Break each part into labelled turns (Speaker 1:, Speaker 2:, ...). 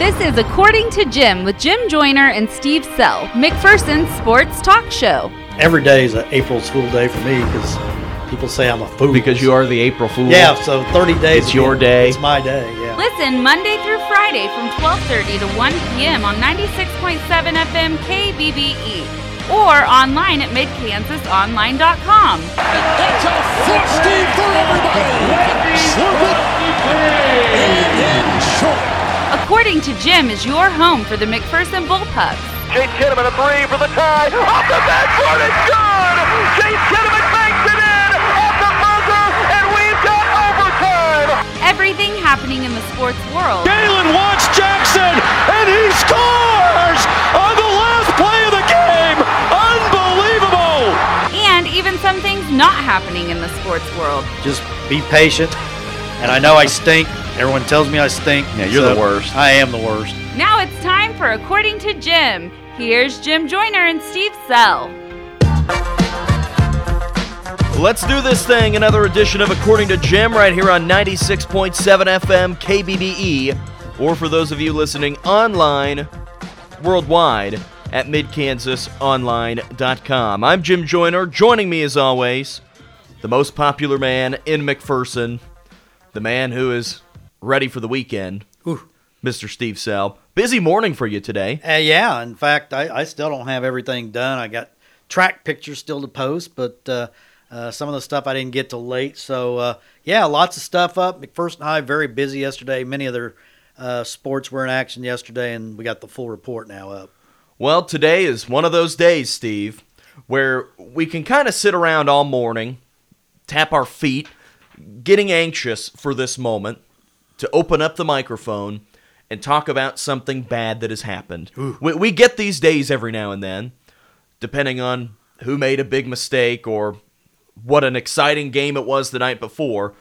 Speaker 1: This is According to Jim with Jim Joyner and Steve Sell, McPherson's sports talk show.
Speaker 2: Every day is an April Fool day for me because people say I'm a fool.
Speaker 3: Because you are the April Fool.
Speaker 2: Yeah, so 30 days.
Speaker 3: It's your day.
Speaker 2: It's my day, yeah.
Speaker 1: Listen Monday through Friday from 12:30 to 1 p.m. on 96.7 FM KBBE or online at midkansasonline.com.
Speaker 4: That's a foot Steve for everybody. Slurp it. And in short.
Speaker 1: According to Jim is your home for the McPherson Bullpups.
Speaker 5: Chase Kinnaman a three for the tie. Off the backboard, it's good! Chase Kinnaman banks it in off the buzzer, and we've got overtime!
Speaker 1: Everything happening in the sports world.
Speaker 4: Galen wants Jackson, and he scores on the last play of the game. Unbelievable!
Speaker 1: And even some things not happening in the sports world.
Speaker 2: Just be patient. And I know I stink. Everyone tells me I stink.
Speaker 3: Yeah, you're
Speaker 2: so
Speaker 3: the worst.
Speaker 2: I am the worst.
Speaker 1: Now it's time for According to Jim. Here's Jim Joyner and Steve Sell.
Speaker 3: Let's do this thing. Another edition of According to Jim right here on 96.7 FM KBBE. Or for those of you listening online, worldwide at midkansasonline.com. I'm Jim Joyner. Joining me as always, the most popular man in McPherson, the man who is ready for the weekend, Mr. Steve Sell. Busy morning for you today.
Speaker 2: Uh, yeah, in fact, I, I still don't have everything done. I got track pictures still to post, but uh, uh, some of the stuff I didn't get till late. So, uh, yeah, lots of stuff up. McPherson High, very busy yesterday. Many other uh, sports were in action yesterday, and we got the full report now up.
Speaker 3: Well, today is one of those days, Steve, where we can kind of sit around all morning, tap our feet, getting anxious for this moment to open up the microphone and talk about something bad that has happened. We, we get these days every now and then, depending on who made a big mistake or what an exciting game it was the night before.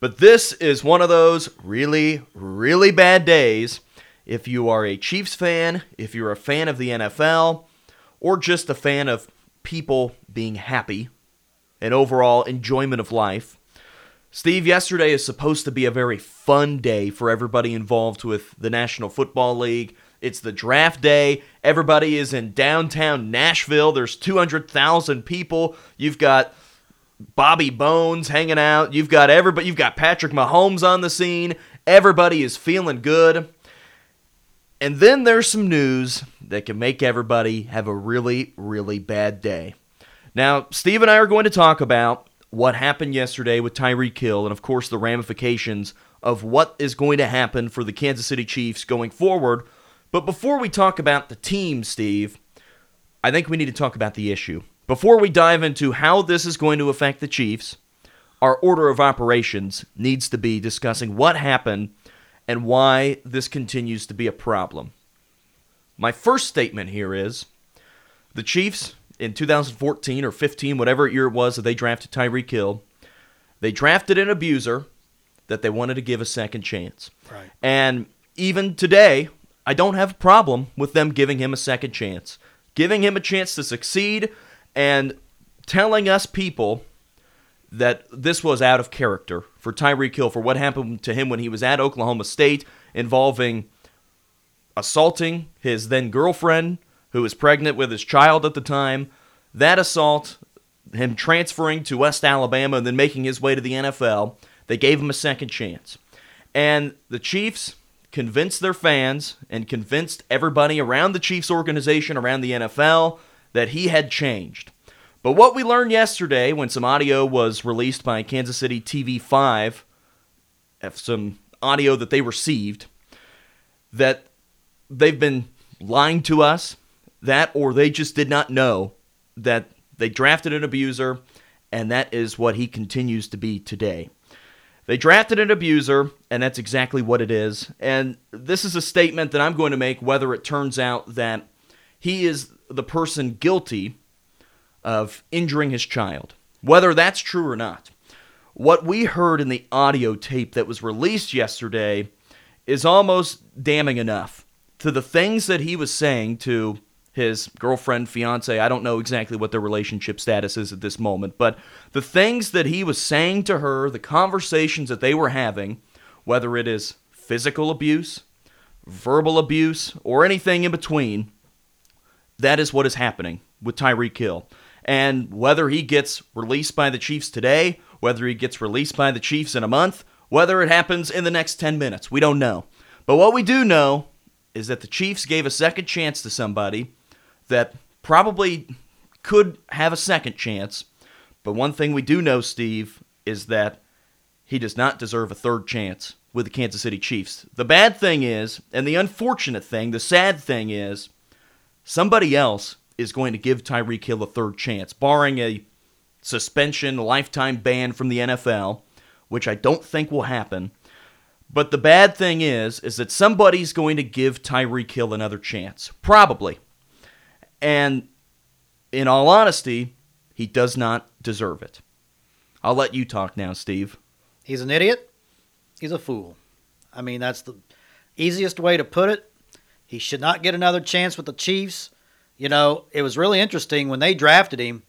Speaker 3: But this is one of those really, really bad days if you are a Chiefs fan, if you're a fan of the NFL, or just a fan of people being happy and overall enjoyment of life. Steve, yesterday is supposed to be a very fun day for everybody involved with the National Football League. It's the draft day. Everybody is in downtown Nashville. There's 200,000 people. You've got Bobby Bones hanging out. You've got everybody. You've got Patrick Mahomes on the scene. Everybody is feeling good. And then there's some news that can make everybody have a really, really bad day. Now, Steve and I are going to talk about what happened yesterday with Tyreek Hill and, of course, the ramifications of what is going to happen for the Kansas City Chiefs going forward. But before we talk about the team, Steve, I think we need to talk about the issue. Before we dive into how this is going to affect the Chiefs, our order of operations needs to be discussing what happened and why this continues to be a problem. My first statement here is the Chiefs in 2014 or 15, whatever year it was that they drafted Tyreek Hill, they drafted an abuser that they wanted to give a second chance.
Speaker 2: Right.
Speaker 3: And even today, I don't have a problem with them giving him a second chance, giving him a chance to succeed, and telling us people that this was out of character for Tyreek Hill for what happened to him when he was at Oklahoma State involving assaulting his then girlfriend who was pregnant with his child at the time. That assault, him transferring to West Alabama and then making his way to the NFL, they gave him a second chance. And the Chiefs convinced their fans and convinced everybody around the Chiefs organization, around the NFL, that he had changed. But what we learned yesterday when some audio was released by Kansas City TV5, of some audio that they received, that they've been lying to us, that or they just did not know that they drafted an abuser, and that is what he continues to be today. They drafted an abuser, and that's exactly what it is. And this is a statement that I'm going to make whether it turns out that he is the person guilty of injuring his child, whether that's true or not. What we heard in the audio tape that was released yesterday is almost damning enough to the things that he was saying to his girlfriend, fiance. I don't know exactly what their relationship status is at this moment, but the things that he was saying to her, the conversations that they were having, whether it is physical abuse, verbal abuse, or anything in between, that is what is happening with Tyreek Hill. And whether he gets released by the Chiefs today, whether he gets released by the Chiefs in a month, whether it happens in the next 10 minutes, we don't know. But what we do know is that the Chiefs gave a second chance to somebody that probably could have a second chance. But one thing we do know, Steve, is that he does not deserve a third chance with the Kansas City Chiefs. The bad thing is, and the unfortunate thing, the sad thing is, somebody else is going to give Tyreek Hill a third chance, barring a suspension, lifetime ban from the NFL, which I don't think will happen. But the bad thing is, is that somebody's going to give Tyreek Hill another chance, probably. And in all honesty, he does not deserve it. I'll let you talk now, Steve.
Speaker 2: He's an idiot. He's a fool. I mean, that's the easiest way to put it. He should not get another chance with the Chiefs. You know, it was really interesting when they drafted him,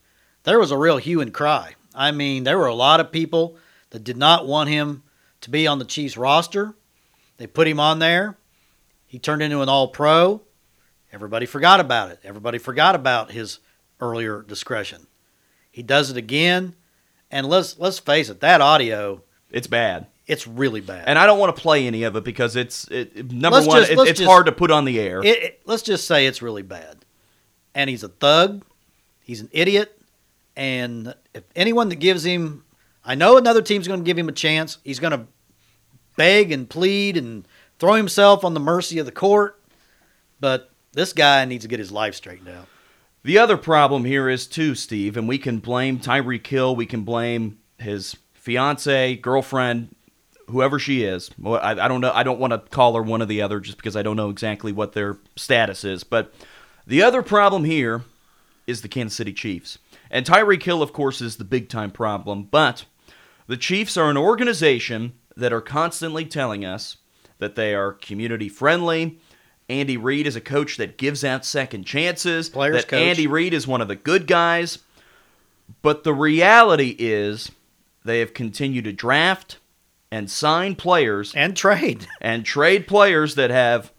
Speaker 2: there was a real hue and cry. I mean, there were a lot of people that did not want him to be on the Chiefs roster. They put him on there. He turned into an all pro. Everybody forgot about it. Everybody forgot about his earlier discretion. He does it again. And let's let's face it, that audio,
Speaker 3: It's bad.
Speaker 2: it's really bad.
Speaker 3: And I don't want to play any of it because it's it, number
Speaker 2: Let's
Speaker 3: one,
Speaker 2: just-
Speaker 3: it- it's
Speaker 2: just-
Speaker 3: hard to put on the air.
Speaker 2: It, it- let's just say it's really bad. And he's a thug. He's an idiot. And if anyone that gives him, I know another team's going to give him a chance. He's going to beg and plead and throw himself on the mercy of the court. But this guy needs to get his life straightened out.
Speaker 3: The other problem here is too, Steve, and we can blame Tyreek Hill, we can blame his fiance, girlfriend, whoever she is. I, I don't know. I don't want to call her one or the other just because I don't know exactly what their status is. But the other problem here is the Kansas City Chiefs, and Tyreek Hill, of course, is the big time problem. But the Chiefs are an organization that are constantly telling us that they are community friendly. Andy Reid is a coach that gives out second chances.
Speaker 2: Players
Speaker 3: that
Speaker 2: coach.
Speaker 3: Andy Reid is one of the good guys. But the reality is they have continued to draft and sign players
Speaker 2: And trade.
Speaker 3: and trade players that have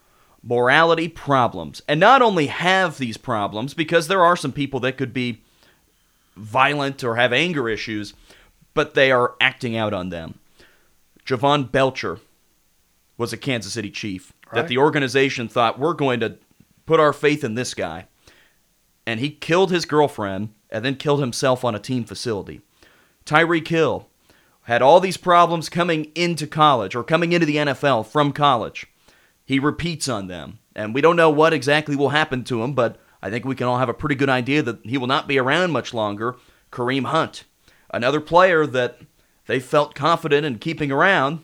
Speaker 3: morality problems. And not only have these problems, because there are some people that could be violent or have anger issues, but they are acting out on them. Jovan Belcher was a Kansas City Chief that the organization thought we're going to put our faith in this guy. And he killed his girlfriend and then killed himself on a team facility. Tyreek Hill had all these problems coming into college or coming into the NFL from college. He repeats on them. And we don't know what exactly will happen to him, but I think we can all have a pretty good idea that he will not be around much longer. Kareem Hunt, another player that they felt confident in keeping around,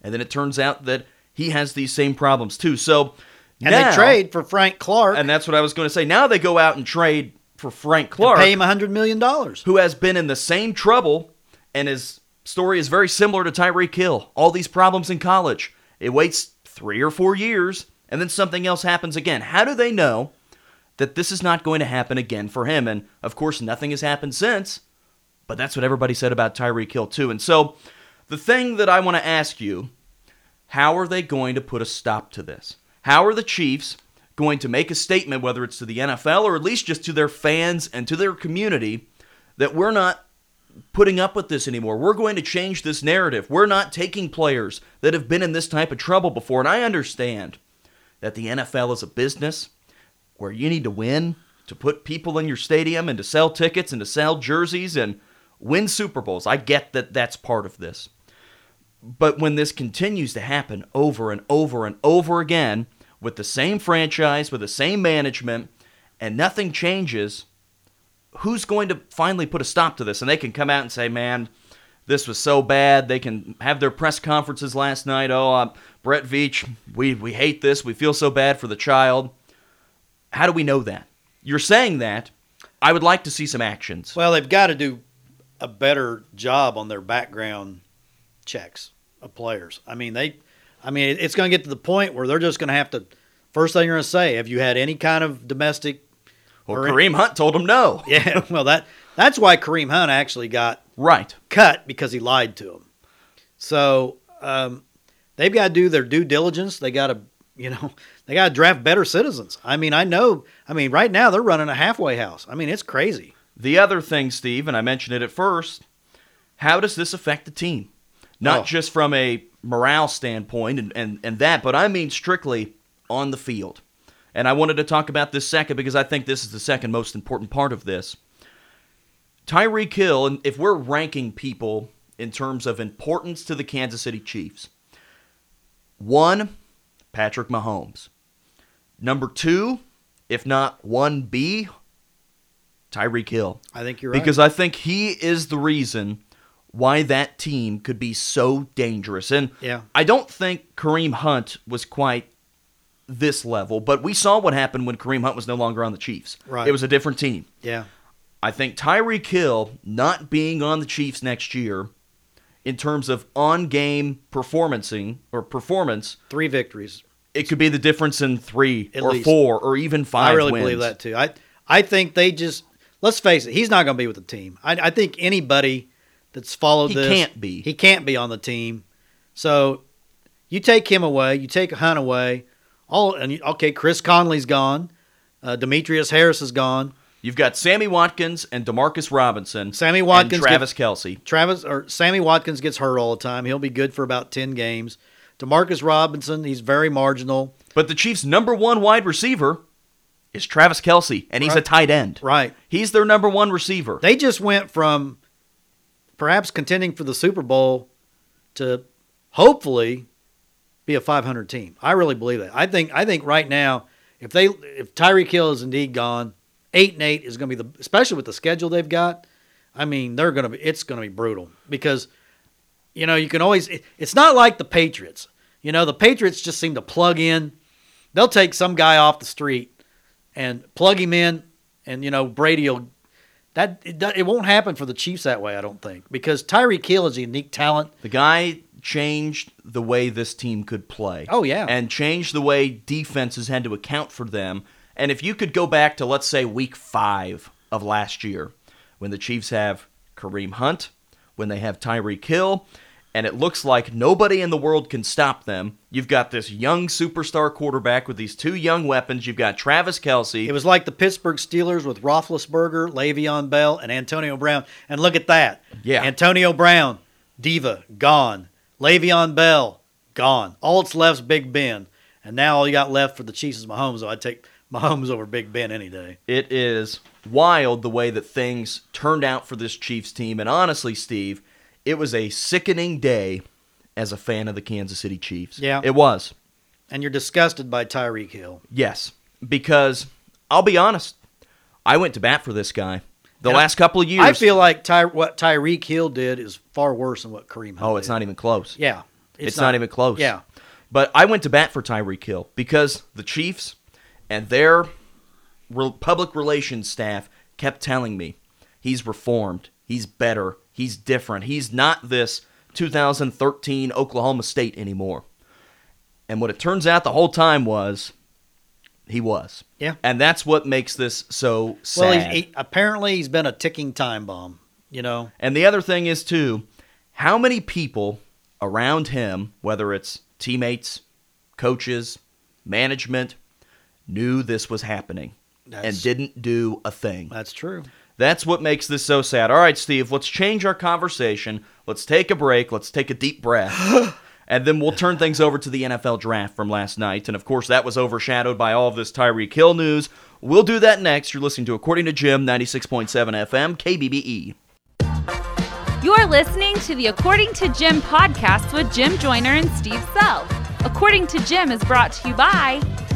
Speaker 3: and then it turns out that he has these same problems too. So
Speaker 2: And
Speaker 3: now-
Speaker 2: they trade for Frank Clark
Speaker 3: and that's what I was going to say. Now they go out and trade for Frank Clark,
Speaker 2: pay him $100 million.
Speaker 3: who has been in the same trouble, and his story is very similar to Tyreek Hill. All these problems in college. It waits three or four years, and then something else happens again. How do they know that this is not going to happen again for him? And of course, nothing has happened since. But that's what everybody said about Tyreek Hill too. And so, the thing that I want to ask you how are they going to put a stop to this? How are the Chiefs going to make a statement, whether it's to the NFL or at least just to their fans and to their community, that we're not putting up with this anymore? We're going to change this narrative. We're not taking players that have been in this type of trouble before. And I understand that the NFL is a business where you need to win to put people in your stadium and to sell tickets and to sell jerseys and win Super Bowls. I get that that's part of this. But when this continues to happen over and over and over again with the same franchise, with the same management, and nothing changes, who's going to finally put a stop to this? And they can come out and say, man, this was so bad. They can have their press conferences last night. Oh, uh, Brett Veach, we, we hate this. We feel so bad for the child. How do we know that? You're saying that. I would like to see some actions.
Speaker 2: Well, they've got to do a better job on their background checks of players. I mean, they, I mean, it's going to get to the point where they're just going to have to. First thing you're going to say, have you had any kind of domestic?
Speaker 3: Well,
Speaker 2: or-
Speaker 3: Kareem Hunt told him no.
Speaker 2: Yeah, well, that that's why Kareem Hunt actually got
Speaker 3: Right.
Speaker 2: cut because he lied to him. So um, they've got to do their due diligence. They got to you know, they got to draft better citizens. I mean, I know. I mean, right now they're running a halfway house. I mean, it's crazy.
Speaker 3: The other thing, Steve, and I mentioned it at first, how does this affect the team? Not
Speaker 2: Oh.
Speaker 3: just from a morale standpoint and, and, and that, but I mean strictly on the field. And I wanted to talk about this second because I think this is the second most important part of this. Tyreek Hill, and if we're ranking people in terms of importance to the Kansas City Chiefs, one, Patrick Mahomes. Number two, if not 1B, Tyreek Hill.
Speaker 2: I think you're right.
Speaker 3: Because I think he is the reason why that team could be so dangerous. And
Speaker 2: Yeah.
Speaker 3: I don't think Kareem Hunt was quite this level, but we saw what happened when Kareem Hunt was no longer on the Chiefs.
Speaker 2: Right.
Speaker 3: It was a different team.
Speaker 2: yeah,
Speaker 3: I think Tyreek Hill not being on the Chiefs next year in terms of on-game performancing or performance,
Speaker 2: three victories.
Speaker 3: it could be the difference in 3
Speaker 2: At
Speaker 3: or
Speaker 2: least.
Speaker 3: 4 or even 5
Speaker 2: I really
Speaker 3: wins.
Speaker 2: believe that too. I I think they just let's face it, he's not going to be with the team. I, I think anybody that's followed
Speaker 3: He
Speaker 2: this,
Speaker 3: can't be.
Speaker 2: He can't be on the team. So you take him away, you take Hunt away. All and you, okay, Chris Conley's gone. Uh, Demetrius Harris is gone.
Speaker 3: You've got Sammy Watkins and Demarcus Robinson.
Speaker 2: Sammy Watkins
Speaker 3: and Travis Kelce.
Speaker 2: Travis or Sammy Watkins gets hurt all the time. He'll be good for about ten games. Demarcus Robinson, he's very marginal.
Speaker 3: But the Chiefs' number one wide receiver is Travis Kelce, and he's a tight end.
Speaker 2: Right.
Speaker 3: He's their number one receiver.
Speaker 2: They just went from perhaps contending for the Super Bowl to hopefully be a 500 team. I really believe that. I think I think right now if they if Tyreek Hill is indeed gone, 8 and 8 is going to be the especially with the schedule they've got. I mean, they're going to be it's going to be brutal because you know, you can always it- it's not like the Patriots. You know, the Patriots just seem to plug in. They'll take some guy off the street and plug him in and you know, Brady will that it, it won't happen for the Chiefs that way, I don't think, because Tyreek Hill is a unique talent.
Speaker 3: The guy changed the way this team could play.
Speaker 2: Oh, yeah.
Speaker 3: And changed the way defenses had to account for them. And if you could go back to, let's say, week five of last year, when the Chiefs have Kareem Hunt, when they have Tyreek Hill, and it looks like nobody in the world can stop them. You've got this young superstar quarterback with these two young weapons. You've got Travis Kelce.
Speaker 2: It was like the Pittsburgh Steelers with Roethlisberger, Le'Veon Bell, and Antonio Brown. And look at that.
Speaker 3: Yeah.
Speaker 2: Antonio Brown, diva, gone. Le'Veon Bell, gone. All that's left's Big Ben. And now all you got left for the Chiefs is Mahomes. So I'd take Mahomes over Big Ben any day.
Speaker 3: It is wild the way that things turned out for this Chiefs team. And honestly, Steve, it was a sickening day as a fan of the Kansas City Chiefs.
Speaker 2: Yeah.
Speaker 3: It was.
Speaker 2: And you're disgusted by Tyreek Hill.
Speaker 3: Yes. Because I'll be honest, I went to bat for this guy the
Speaker 2: And
Speaker 3: last couple of years.
Speaker 2: I feel like Ty, what Tyreek Hill did is far worse than what Kareem Hunt
Speaker 3: Oh, it's
Speaker 2: did.
Speaker 3: not even close.
Speaker 2: Yeah.
Speaker 3: It's, not, even close.
Speaker 2: Yeah.
Speaker 3: But I went to bat for Tyreek Hill because the Chiefs and their re- public relations staff kept telling me he's reformed, he's better, he's different, he's not this 2013 Oklahoma State anymore. And what it turns out the whole time was he was.
Speaker 2: Yeah.
Speaker 3: And that's what makes this so sad.
Speaker 2: Well, he's, he, apparently he's been a ticking time bomb. You know,
Speaker 3: And the other thing is too, how many people around him, whether it's teammates, coaches, management, knew this was happening and didn't do a thing.
Speaker 2: that's true.
Speaker 3: That's what makes this so sad. All right, Steve, let's change our conversation. Let's take a break. Let's take a deep breath. and then we'll turn things over to the NFL draft from last night. And of course, that was overshadowed by all of this Tyreek Hill news. We'll do that next. You're listening to According to Jim, 96.7 FM, KBBE.
Speaker 1: You're listening to the According to Jim podcast with Jim Joyner and Steve Sell. According to Jim is brought to you by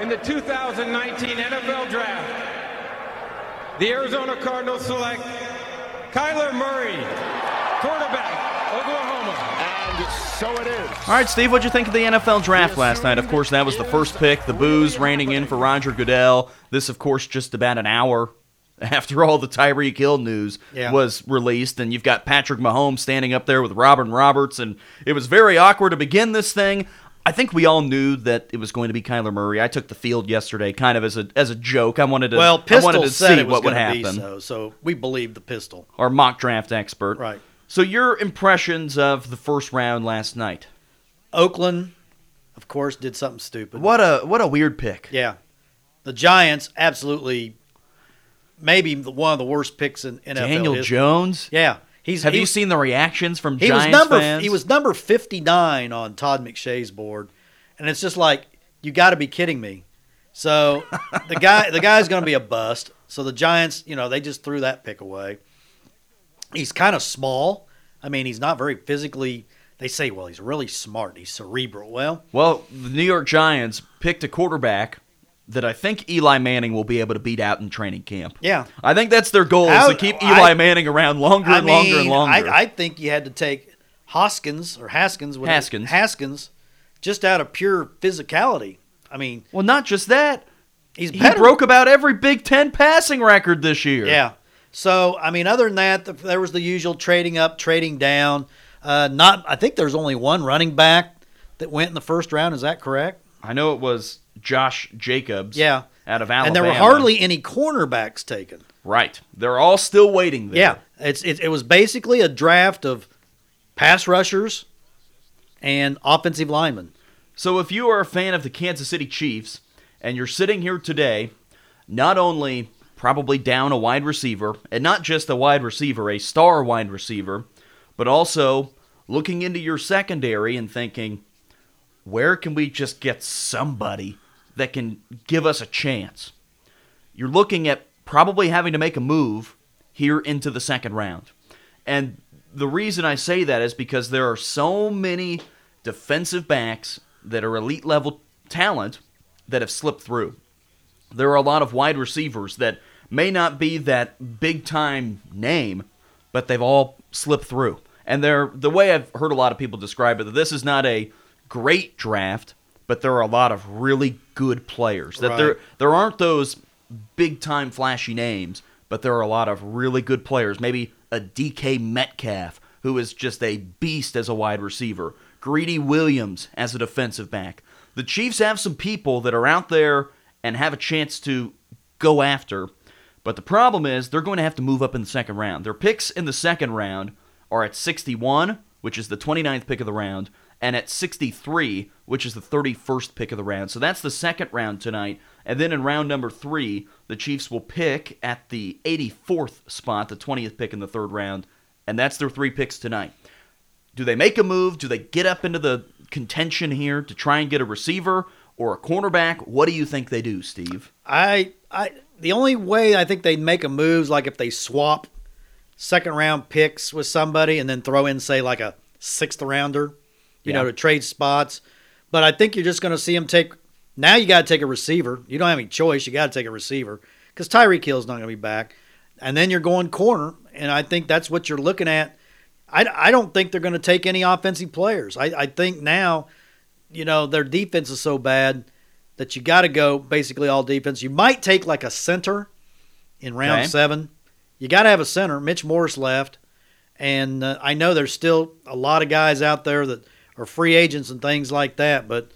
Speaker 6: in the 2019 NFL Draft, the Arizona Cardinals select Kyler Murray, quarterback, Oklahoma.
Speaker 4: And so it is.
Speaker 3: All right, Steve, what'd you think of the NFL draft last night? Of course, that was the first pick. The boos raining in for Roger Goodell. This, of course, just about an hour after all the Tyreek Hill news
Speaker 2: Yeah.
Speaker 3: was released, and you've got Patrick Mahomes standing up there with Robin Roberts, and it was very awkward to begin this thing. I think we all knew that it was going to be Kyler Murray. I took the field yesterday, kind of as a as a joke. I wanted to,
Speaker 2: Well, Pistol I
Speaker 3: wanted to see what would happen.
Speaker 2: so, so we believe the pistol.
Speaker 3: Our mock draft expert,
Speaker 2: Right.
Speaker 3: So, your impressions of the first round last night?
Speaker 2: Oakland, of course, did something stupid.
Speaker 3: What a what a weird pick.
Speaker 2: Yeah, the Giants absolutely, maybe one of the worst picks in NFL
Speaker 3: Daniel
Speaker 2: history.
Speaker 3: Jones.
Speaker 2: Yeah, he's
Speaker 3: Have
Speaker 2: he
Speaker 3: you seen the reactions from
Speaker 2: He
Speaker 3: Giants
Speaker 2: was number
Speaker 3: fans?
Speaker 2: he was number fifty nine on Todd McShay's board, and it's just like you got to be kidding me. So the guy the guy's going to be a bust. So the Giants, you know, they just threw that pick away. He's kind of small. I mean, he's not very physically. They say, well, he's really smart. He's cerebral. Well,
Speaker 3: Well, the New York Giants picked a quarterback that I think Eli Manning will be able to beat out in training camp.
Speaker 2: yeah.
Speaker 3: I think that's their goal is to keep
Speaker 2: I-
Speaker 3: Eli Manning around longer
Speaker 2: I
Speaker 3: and longer and longer.
Speaker 2: I, I think you had to take Hoskins or Haskins.
Speaker 3: Haskins.
Speaker 2: Haskins, just out of pure physicality. I mean,
Speaker 3: well, not just that.
Speaker 2: he's
Speaker 3: He broke about every Big Ten passing record this year.
Speaker 2: Yeah. So I mean, other than that, there was the usual trading up, trading down. Uh, not, I think there's only one running back that went in the first round. Is that correct?
Speaker 3: I know it was Josh Jacobs.
Speaker 2: Yeah.
Speaker 3: Out of Alabama.
Speaker 2: And there were hardly any cornerbacks taken.
Speaker 3: Right. They're all still waiting there.
Speaker 2: Yeah, it's it, it was basically a draft of pass rushers and offensive linemen.
Speaker 3: So if you are a fan of the Kansas City Chiefs and you're sitting here today, not only probably down a wide receiver, and not just a wide receiver, a star wide receiver, but also looking into your secondary and thinking, where can we just get somebody that can give us a chance? You're looking at probably having to make a move here into the second round. And the reason I say that is because there are so many defensive backs that are elite level talent that have slipped through. There are a lot of wide receivers that may not be that big time name, but they've all slipped through. And they're the way I've heard a lot of people describe it this is not a great draft, but there are a lot of really good players. That there there aren't those big time flashy names, but there are a lot of really good players. Maybe a DK Metcalf, who is just a beast as a wide receiver. Greedy Williams as a defensive back. The Chiefs have some people that are out there and have a chance to go after, but the problem is they're going to have to move up in the second round. Their picks in the second round are at 61, which is the 29th pick of the round, and at 63, which is the 31st pick of the round. So that's the second round tonight. And then in round number three, the Chiefs will pick at the 84th spot, the 20th pick in the third round, and that's their three picks tonight. Do they make a move? Do they get up into the contention here to try and get a receiver or a cornerback? What do you think they do, Steve?
Speaker 2: I, I, the only way I think they'd make a move is like if they swap second round picks with somebody and then throw in, say, like a sixth rounder, you know, to trade spots. But I think you're just going to see them take. Now you got to take a receiver. You don't have any choice. You got to take a receiver because Tyreek Hill's not going to be back. And then you're going corner, and I think that's what you're looking at. I, I don't think they're going to take any offensive players. I, I think now, you know, their defense is so bad that you got to go basically all defense. You might take like a center in round
Speaker 3: Okay.
Speaker 2: seven. You got to have a center. Mitch Morse left, and uh, I know there's still a lot of guys out there that are free agents and things like that. But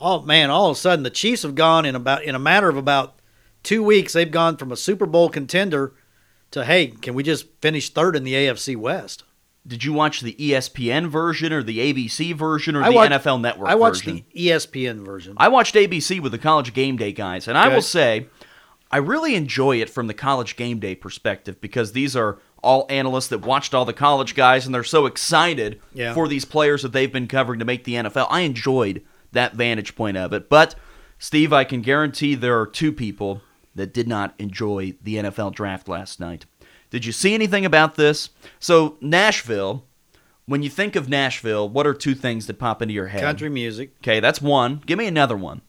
Speaker 2: oh man, all of a sudden the Chiefs have gone in about in a matter of about two weeks. They've gone from a Super Bowl contender to hey, can we just finish third in the AFC West?
Speaker 3: Did you watch the ESPN version or the ABC version or
Speaker 2: I
Speaker 3: the
Speaker 2: watched-
Speaker 3: NFL Network
Speaker 2: I watched
Speaker 3: version?
Speaker 2: the ESPN version.
Speaker 3: I watched ABC with the College Game Day guys, and I will say, I really enjoy it from the College Game Day perspective because these are all analysts that watched all the college guys, and they're so excited
Speaker 2: Yeah.
Speaker 3: for these players that they've been covering to make the NFL. I enjoyed that vantage point of it, but Steve, I can guarantee there are two people that did not enjoy the NFL draft last night. Did you see anything about this? So Nashville. When you think of Nashville, what are two things that pop into your head?
Speaker 2: Country music.
Speaker 3: Okay, that's one. Give me another one.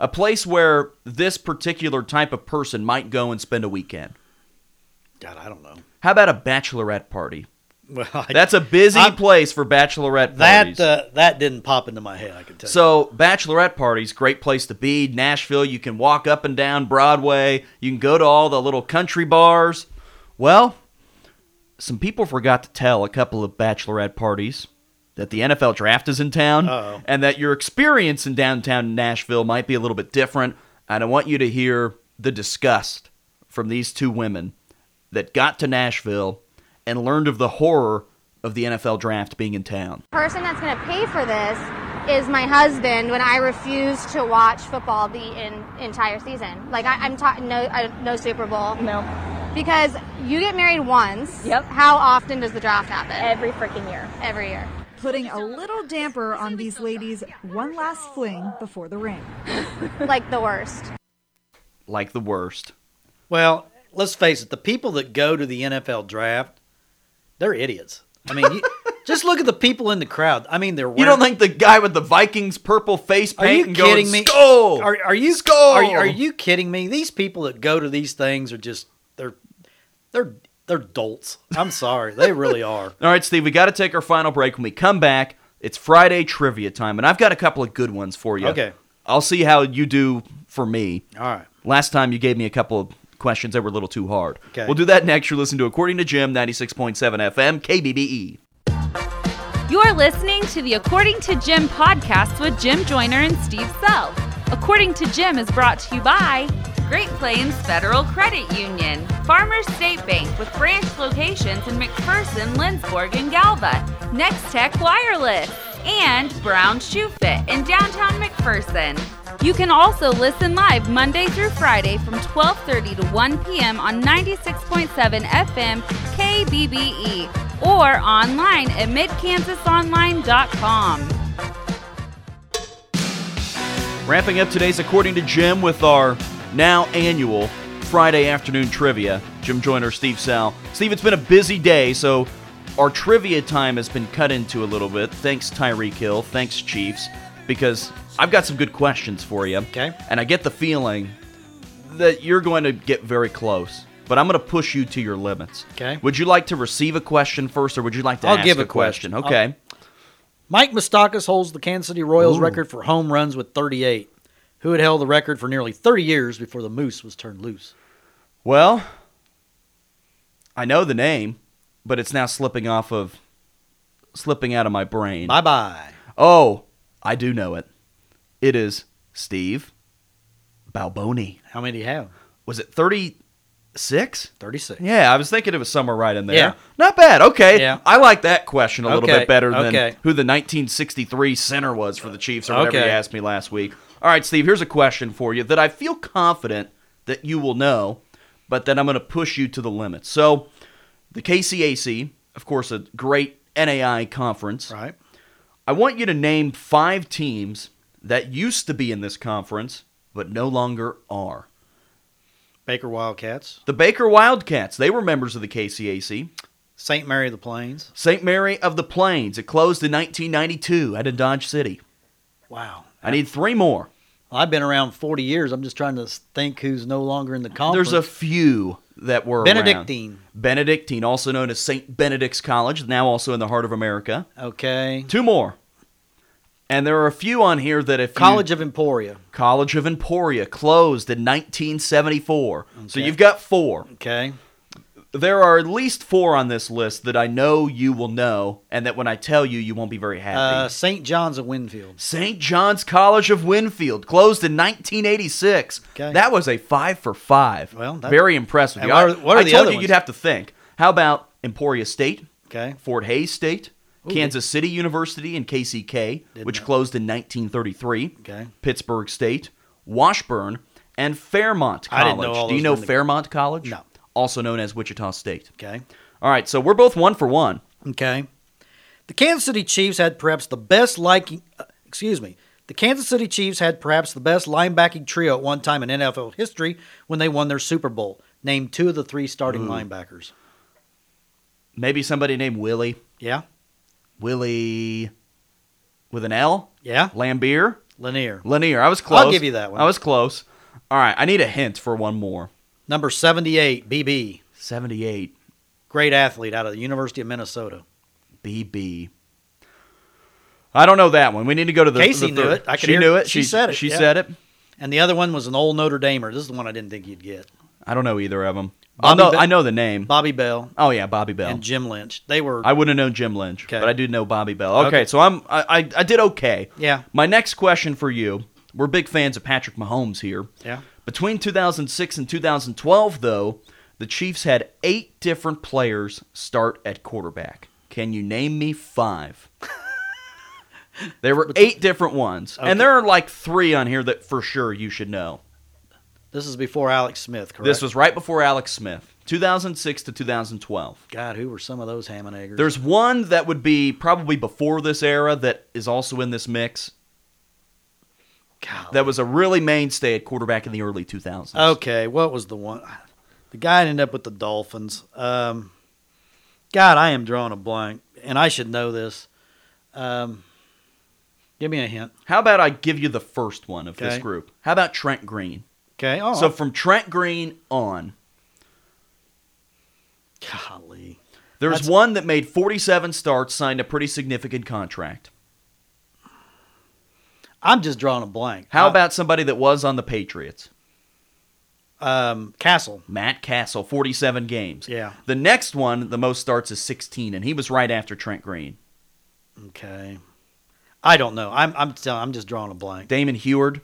Speaker 3: A place where this particular type of person might go and spend a weekend.
Speaker 2: God, I don't know.
Speaker 3: How about a bachelorette party?
Speaker 2: Well, I-
Speaker 3: That's a busy
Speaker 2: I'm-
Speaker 3: place for bachelorette
Speaker 2: that
Speaker 3: parties.
Speaker 2: uh, that didn't pop into my head. I can tell. you.
Speaker 3: So, bachelorette parties, great place to be. Nashville, you can walk up and down Broadway. You can go to all the little country bars. Well, some people forgot to tell a couple of bachelorette parties that the NFL draft is in town
Speaker 2: Uh-oh.
Speaker 3: and that your experience in downtown Nashville might be a little bit different. And I want you to hear the disgust from these two women that got to Nashville and learned of the horror of the NFL draft being in town.
Speaker 7: The person that's going to pay for this is my husband when I refuse to watch football the in, entire season. Like I, I'm talking no no Super Bowl.
Speaker 8: No,
Speaker 7: Because you get married once.
Speaker 8: Yep.
Speaker 7: How often does the draft happen?
Speaker 8: every freaking year.
Speaker 7: Every year.
Speaker 9: putting a little damper on these ladies' one last fling before the ring.
Speaker 7: like the worst.
Speaker 3: Like the worst.
Speaker 2: Well, let's face it, the people that go to the NFL draft, they're idiots. I mean, you, just look at the people in the crowd. I mean, they're
Speaker 3: You don't think the guy with the Vikings purple face paint?
Speaker 2: Are
Speaker 3: you
Speaker 2: kidding
Speaker 3: going,
Speaker 2: me?
Speaker 3: Skull!
Speaker 2: Are, are you
Speaker 3: Skull!
Speaker 2: Are, are you kidding me? These people that go to these things are just they're they're they're dolts. I'm sorry, they really are.
Speaker 3: All right, Steve, we got to take our final break. When we come back, it's Friday trivia time, and I've got a couple of good ones for you.
Speaker 2: Okay.
Speaker 3: I'll see how you do for me.
Speaker 2: All right.
Speaker 3: Last time you gave me a couple of questions that were a little too hard.
Speaker 2: Okay.
Speaker 3: We'll do that next. You're listening to According to Jim, 96.7 FM, KBBE.
Speaker 1: You're listening to the According to Jim podcast with Jim Joyner and Steve Sell. According to Jim is brought to you by Great Plains Federal Credit Union, Farmers State Bank with branch locations in McPherson, Lindsborg, and Galva, Nex-Tech Wireless, and Brown Shoe Fit in downtown McPherson. You can also listen live Monday through Friday from 12:30 to 1 p.m. on 96.7 FM KBBE or online at midkansasonline.com.
Speaker 3: Wrapping up today's According to Jim with our now annual Friday afternoon trivia. Jim Joyner, Steve Sell. Steve, it's been a busy day, so our trivia time has been cut into a little bit. Thanks, Tyreek Hill. Thanks, Chiefs, because I've got some good questions for you.
Speaker 2: Okay.
Speaker 3: And I get the feeling that you're going to get very close, but I'm going to push you to your limits.
Speaker 2: Okay.
Speaker 3: Would you like to receive a question first, or would you like to
Speaker 2: I'll
Speaker 3: ask
Speaker 2: give
Speaker 3: a
Speaker 2: a question. I'll-
Speaker 3: Okay.
Speaker 2: Mike Moustakas holds the Kansas City Royals
Speaker 3: Ooh.
Speaker 2: record for home runs with 38. Who had held the record for nearly 30 years before the Moose was turned loose?
Speaker 3: Well, I know the name, but it's now slipping off of slipping out of my brain.
Speaker 2: Bye bye.
Speaker 3: oh, I do know it. It is Steve Balboni.
Speaker 2: How many do you have?
Speaker 3: Was it 36?
Speaker 2: 36.
Speaker 3: Yeah, I was thinking it was somewhere right in there.
Speaker 2: Yeah.
Speaker 3: Not bad. Okay.
Speaker 2: Yeah.
Speaker 3: I like that question a little
Speaker 2: Okay,
Speaker 3: bit better than
Speaker 2: okay.
Speaker 3: who the 1963 center was for the Chiefs or whatever you asked me last week. All right, Steve, here's a question for you that I feel confident that you will know, but then I'm going to push you to the limit. So, the KCAC, of course, a great NAI conference.
Speaker 2: Right.
Speaker 3: I want you to name five teams that used to be in this conference but no longer are.
Speaker 2: Baker Wildcats.
Speaker 3: The Baker Wildcats, they were members of the KCAC.
Speaker 2: St. Mary of the Plains.
Speaker 3: St. Mary of the Plains, it closed in 1992 out of Dodge City.
Speaker 2: Wow.
Speaker 3: I need three more.
Speaker 2: I've been around 40 years. I'm just trying to think who's no longer in the conference.
Speaker 3: There's a few that were around.
Speaker 2: Benedictine.
Speaker 3: Benedictine, also known as St. Benedict's College, now also in the heart of America.
Speaker 2: Okay.
Speaker 3: Two more. And there are a few on here that if you-
Speaker 2: College of Emporia.
Speaker 3: College of Emporia closed in 1974. So you've got four.
Speaker 2: Okay.
Speaker 3: There are at least four on this list that I know you will know, and that when I tell you, you won't be very happy.
Speaker 2: Uh, St. John's of Winfield.
Speaker 3: St. John's College of Winfield closed in 1986.
Speaker 2: Okay.
Speaker 3: That was a five for five.
Speaker 2: Well,
Speaker 3: very impressive.
Speaker 2: What are- what are
Speaker 3: I
Speaker 2: the
Speaker 3: told
Speaker 2: other
Speaker 3: you
Speaker 2: ones?
Speaker 3: you'd have to think. How about Emporia State,
Speaker 2: Okay.
Speaker 3: Fort Hays State,
Speaker 2: Ooh.
Speaker 3: Kansas City University and KCK,
Speaker 2: Didn't
Speaker 3: which
Speaker 2: know.
Speaker 3: closed in 1933.
Speaker 2: Okay.
Speaker 3: Pittsburg State, Washburn, and Fairmount College.
Speaker 2: I didn't know all
Speaker 3: Do you know
Speaker 2: in the-
Speaker 3: Fairmount College?
Speaker 2: No.
Speaker 3: Also known as Wichita State.
Speaker 2: Okay.
Speaker 3: All right, so we're both one for one.
Speaker 2: Okay. The Kansas City Chiefs had perhaps the best liking. Uh, excuse me. The Kansas City Chiefs had perhaps the best linebacking trio at one time in NFL history when they won their Super Bowl. Name two of the three starting linebackers.
Speaker 3: Maybe somebody named Willie.
Speaker 2: Yeah.
Speaker 3: Willie with an L?
Speaker 2: Yeah.
Speaker 3: Lambier?
Speaker 2: Lanier.
Speaker 3: Lanier. I was close.
Speaker 2: I'll give you that one.
Speaker 3: I was close. All right, I need a hint for one more.
Speaker 2: Number 78, BB.
Speaker 3: 78.
Speaker 2: great athlete out of the University of Minnesota.
Speaker 3: BB. I don't know that one. We need to go to the.
Speaker 2: Casey
Speaker 3: the
Speaker 2: knew it. I could
Speaker 3: she
Speaker 2: hear-
Speaker 3: knew it.
Speaker 2: she said it,
Speaker 3: She
Speaker 2: yeah.
Speaker 3: said it.
Speaker 2: And the other one was an old Notre Damer. This is the one I didn't think you'd get.
Speaker 3: I don't know either of them.
Speaker 2: Bobby
Speaker 3: I know.
Speaker 2: Be-
Speaker 3: I know the name.
Speaker 2: Bobby Bell
Speaker 3: oh yeah, Bobby Bell.
Speaker 2: and Jim Lynch. They were
Speaker 3: I wouldn't have known Jim Lynch,
Speaker 2: Okay.
Speaker 3: but I do know Bobby Bell. Okay,
Speaker 2: Okay.
Speaker 3: so I'm I, I I did okay.
Speaker 2: Yeah.
Speaker 3: My next question for you. We're big fans of Patrick Mahomes here.
Speaker 2: Yeah.
Speaker 3: Between 2006 and 2012, though, the Chiefs had eight different players start at quarterback. Can you name me five? there were eight different ones, and there are like three on here that for sure you should know.
Speaker 2: This is before Alex Smith, correct?
Speaker 3: This was right before Alex Smith, 2006 to 2012.
Speaker 2: God, who were some of those ham and eggers?
Speaker 3: There's one that would be probably before this era that is also in this mix.
Speaker 2: God.
Speaker 3: That was a really mainstay at quarterback in the early 2000s.
Speaker 2: Okay, what was the one? The guy ended up with the Dolphins. Um, God, I am drawing a blank, and I should know this. Um, give me a hint.
Speaker 3: How about I give you the first one of this group? How about Trent Green?
Speaker 2: Okay. Oh,
Speaker 3: So from Trent Green on,
Speaker 2: golly.
Speaker 3: there's
Speaker 2: That's-
Speaker 3: one that made 47 starts, signed a pretty significant contract.
Speaker 2: I'm just drawing a blank.
Speaker 3: How
Speaker 2: Uh,
Speaker 3: about somebody that was on the Patriots?
Speaker 2: um, Cassel?
Speaker 3: Matt Cassel, 47 games.
Speaker 2: Yeah.
Speaker 3: The next one, the most starts is 16, and he was right after Trent Green.
Speaker 2: Okay. I don't know. I'm I'm I'm just drawing a blank.
Speaker 3: Damon Huard,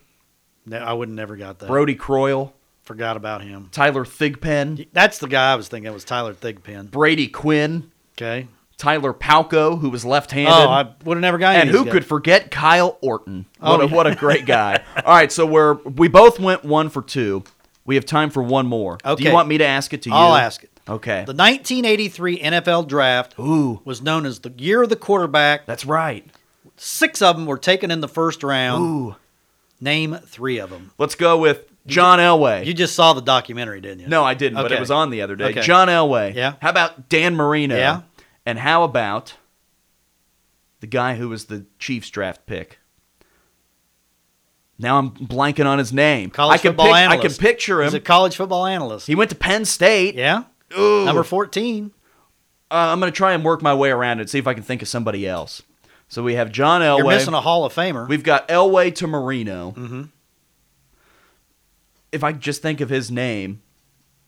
Speaker 2: Ne- I would have never got that.
Speaker 3: Brodie Croyle,
Speaker 2: Forgot about him.
Speaker 3: Tyler Thigpen,
Speaker 2: That's the guy I was thinking. It was Tyler Thigpen.
Speaker 3: Brady Quinn,
Speaker 2: Okay.
Speaker 3: Tyler Palko, who was left-handed.
Speaker 2: Oh, I would have never got.
Speaker 3: and who
Speaker 2: these
Speaker 3: could forget Kyle Orton?
Speaker 2: Oh,
Speaker 3: What a,
Speaker 2: yeah.
Speaker 3: what a great guy! All right, so we're we both went one for two. We have time for one more. Okay. Do you want me to ask it to you?
Speaker 2: I'll ask it.
Speaker 3: Okay.
Speaker 2: The 1983 NFL Draft
Speaker 3: Ooh,
Speaker 2: was known as the year of the quarterback.
Speaker 3: that's right.
Speaker 2: Six of them were taken in the first round.
Speaker 3: Ooh,
Speaker 2: Name three of them.
Speaker 3: let's go with John Elway.
Speaker 2: You just saw the documentary, didn't you?
Speaker 3: no, I didn't, but it was on the other day.
Speaker 2: Okay.
Speaker 3: John Elway.
Speaker 2: Yeah.
Speaker 3: How about Dan Marino?
Speaker 2: Yeah.
Speaker 3: And how about the guy who was the Chiefs draft pick? Now I'm blanking on his name.
Speaker 2: College
Speaker 3: I can
Speaker 2: football
Speaker 3: pic-
Speaker 2: analyst.
Speaker 3: I can picture him.
Speaker 2: He's a college football analyst.
Speaker 3: he went to Penn State.
Speaker 2: yeah.
Speaker 3: Ooh.
Speaker 2: Number 14.
Speaker 3: Uh, I'm going to try and work my way around it, see if I can think of somebody else. So we have John Elway.
Speaker 2: You're missing a Hall of Famer.
Speaker 3: We've got Elway to Marino.
Speaker 2: Mhm.
Speaker 3: If I just think of his name,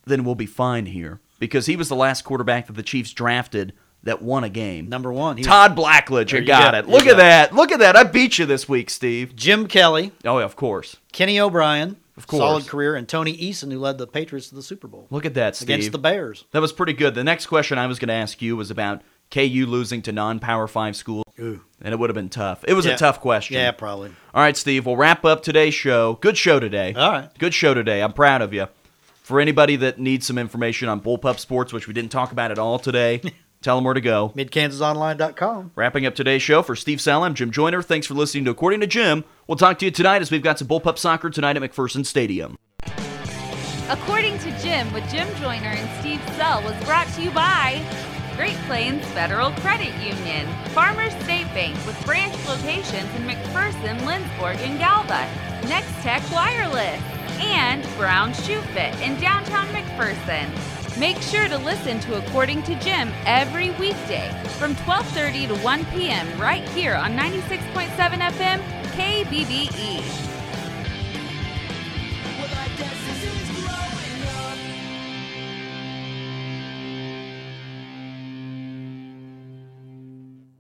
Speaker 3: then we'll be fine here because he was the last quarterback that the Chiefs drafted that won a game.
Speaker 2: Number one. Was
Speaker 3: Todd Blackledge, you
Speaker 2: you
Speaker 3: got
Speaker 2: go.
Speaker 3: it. Look
Speaker 2: got
Speaker 3: at that. Look at that. I beat you this week, Steve.
Speaker 2: Jim Kelly,
Speaker 3: Oh, yeah, of course.
Speaker 2: Kenny O'Brien,
Speaker 3: Of course.
Speaker 2: solid career, and Tony Eason, who led the Patriots to the Super Bowl
Speaker 3: Look at that, Steve.
Speaker 2: against the Bears.
Speaker 3: that was pretty good. The next question I was going to ask you was about KU losing to non-power 5 school.
Speaker 2: Ooh.
Speaker 3: And it would have been tough. It was a tough question.
Speaker 2: Yeah, probably.
Speaker 3: All right, Steve, we'll wrap up today's show. Good show today.
Speaker 2: All right.
Speaker 3: Good show today. I'm proud of you. For anybody that needs some information on Bullpup Sports, which we didn't talk about at all today, tell them where to go.
Speaker 2: MidKansasOnline.com.
Speaker 3: Wrapping up today's show for Steve Salam, Jim Joyner. Thanks for listening to According to Jim. We'll talk to you tonight as we've got some Bullpup soccer tonight at McPherson Stadium.
Speaker 1: According to Jim with Jim Joyner and Steve Sell was brought to you by Great Plains Federal Credit Union, Farmers State Bank with branch locations in McPherson, Lindsborg, and Galva, Next Tech Wireless, and Brown Shoe Fit in downtown McPherson. Make sure to listen to According to Jim every weekday from 12:30 to 1 p.m. right here on 96.7 FM KBBE.
Speaker 8: Well,